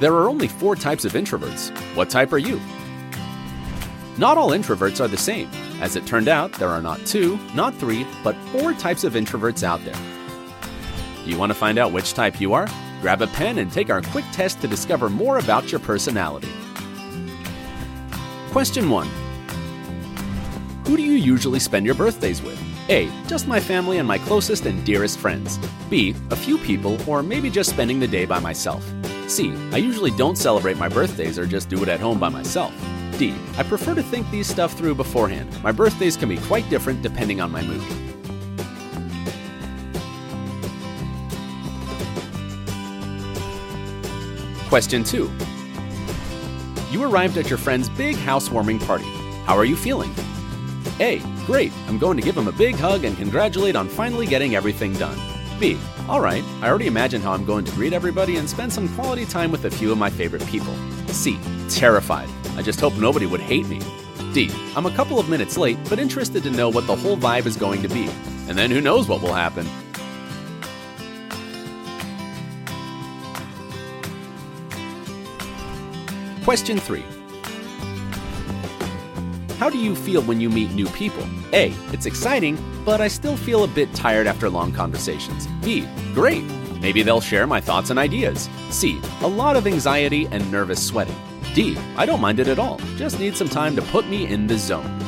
There are only four types of introverts. What type are you? Not all introverts are the same. As it turned out, there are not two, not three, but four types of introverts out there. You want to find out which type you are? Grab a pen and take our quick test to discover more about your personality. Question 1 Who do you usually spend your birthdays with? A. Just my family and my closest and dearest friends. B. A few people, or maybe just spending the day by myself. C. I usually don't celebrate my birthdays or just do it at home by myself. D. I prefer to think these stuff through beforehand. My birthdays can be quite different depending on my mood. Question 2. You arrived at your friend's big housewarming party. How are you feeling? A. Great, I'm going to give him a big hug and congratulate on finally getting everything done. B. Alright, I already imagine how I'm going to greet everybody and spend some quality time with a few of my favorite people. C. Terrified. I just hope nobody would hate me. D. I'm a couple of minutes late, but interested to know what the whole vibe is going to be. And then who knows what will happen. Question 3. How do you feel when you meet new people? A. It's exciting, but I still feel a bit tired after long conversations. B. Great. Maybe they'll share my thoughts and ideas. C. A lot of anxiety and nervous sweating. D. I don't mind it at all. Just need some time to put me in the zone.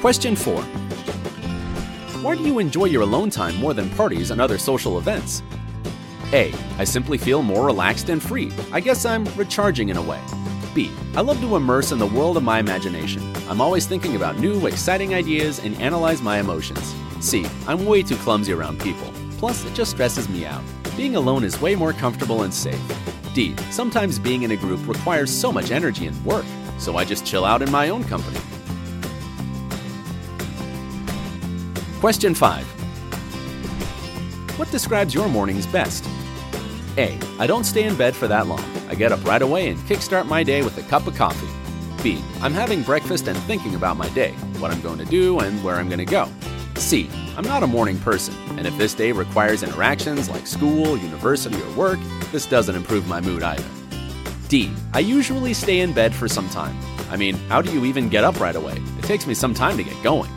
Question 4. Why do you enjoy your alone time more than parties and other social events? A. I simply feel more relaxed and free. I guess I'm recharging in a way. B. I love to immerse in the world of my imagination. I'm always thinking about new, exciting ideas and analyze my emotions. C. I'm way too clumsy around people. Plus, it just stresses me out. Being alone is way more comfortable and safe. D. Sometimes being in a group requires so much energy and work, so I just chill out in my own company. Question 5. What describes your mornings best? A. I don't stay in bed for that long. I get up right away and kickstart my day with a cup of coffee. B. I'm having breakfast and thinking about my day, what I'm going to do, and where I'm going to go. C. I'm not a morning person, and if this day requires interactions like school, university, or work, this doesn't improve my mood either. D. I usually stay in bed for some time. I mean, how do you even get up right away? It takes me some time to get going.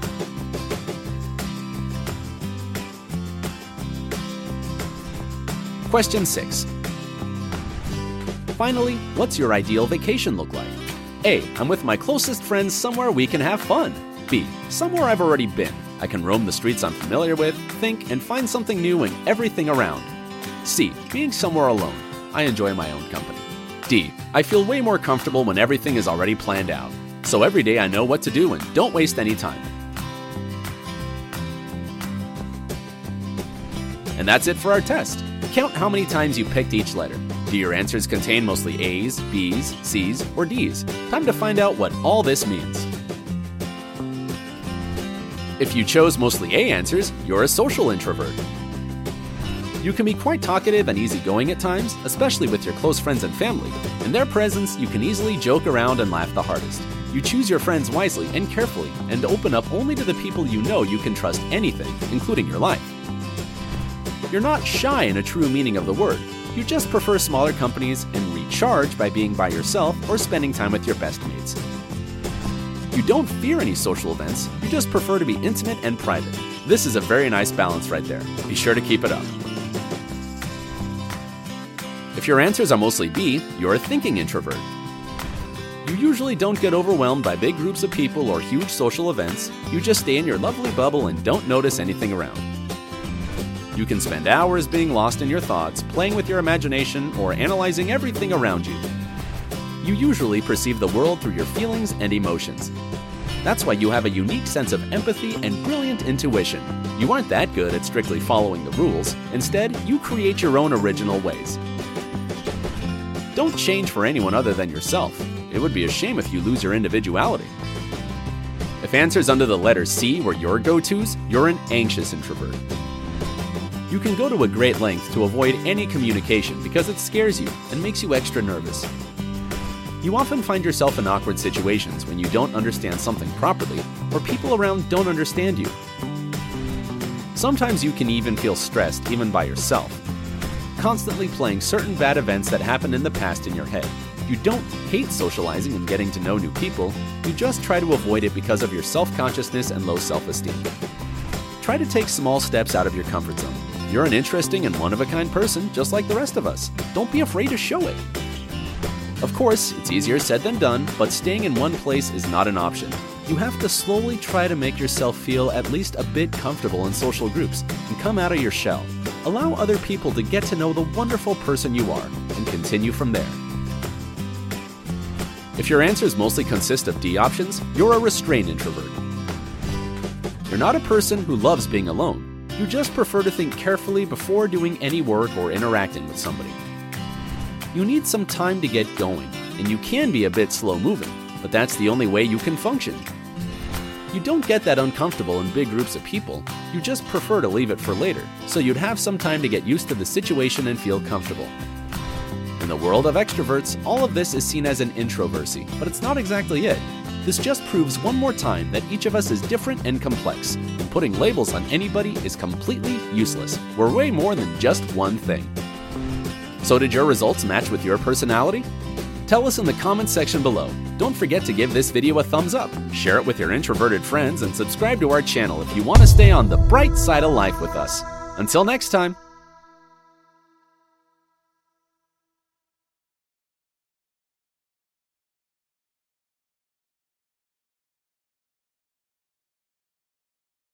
Question 6. Finally, what's your ideal vacation look like? A. I'm with my closest friends somewhere we can have fun. B. Somewhere I've already been. I can roam the streets I'm familiar with, think, and find something new in everything around. C. Being somewhere alone. I enjoy my own company. D. I feel way more comfortable when everything is already planned out. So every day I know what to do and don't waste any time. And that's it for our test. Count how many times you picked each letter. Do your answers contain mostly A's, B's, C's, or D's? Time to find out what all this means. If you chose mostly A answers, you're a social introvert. You can be quite talkative and easygoing at times, especially with your close friends and family. In their presence, you can easily joke around and laugh the hardest. You choose your friends wisely and carefully, and open up only to the people you know you can trust anything, including your life. You're not shy in a true meaning of the word. You just prefer smaller companies and recharge by being by yourself or spending time with your best mates. You don't fear any social events, you just prefer to be intimate and private. This is a very nice balance right there. Be sure to keep it up. If your answers are mostly B, you're a thinking introvert. You usually don't get overwhelmed by big groups of people or huge social events, you just stay in your lovely bubble and don't notice anything around. You can spend hours being lost in your thoughts, playing with your imagination, or analyzing everything around you. You usually perceive the world through your feelings and emotions. That's why you have a unique sense of empathy and brilliant intuition. You aren't that good at strictly following the rules. Instead, you create your own original ways. Don't change for anyone other than yourself. It would be a shame if you lose your individuality. If answers under the letter C were your go tos, you're an anxious introvert. You can go to a great length to avoid any communication because it scares you and makes you extra nervous. You often find yourself in awkward situations when you don't understand something properly or people around don't understand you. Sometimes you can even feel stressed even by yourself, constantly playing certain bad events that happened in the past in your head. You don't hate socializing and getting to know new people, you just try to avoid it because of your self consciousness and low self esteem. Try to take small steps out of your comfort zone. You're an interesting and one of a kind person, just like the rest of us. Don't be afraid to show it. Of course, it's easier said than done, but staying in one place is not an option. You have to slowly try to make yourself feel at least a bit comfortable in social groups and come out of your shell. Allow other people to get to know the wonderful person you are and continue from there. If your answers mostly consist of D options, you're a restrained introvert. You're not a person who loves being alone. You just prefer to think carefully before doing any work or interacting with somebody. You need some time to get going, and you can be a bit slow moving, but that's the only way you can function. You don't get that uncomfortable in big groups of people, you just prefer to leave it for later, so you'd have some time to get used to the situation and feel comfortable. In the world of extroverts, all of this is seen as an introversy, but it's not exactly it. This just proves one more time that each of us is different and complex, and putting labels on anybody is completely useless. We're way more than just one thing. So, did your results match with your personality? Tell us in the comments section below. Don't forget to give this video a thumbs up, share it with your introverted friends, and subscribe to our channel if you want to stay on the bright side of life with us. Until next time.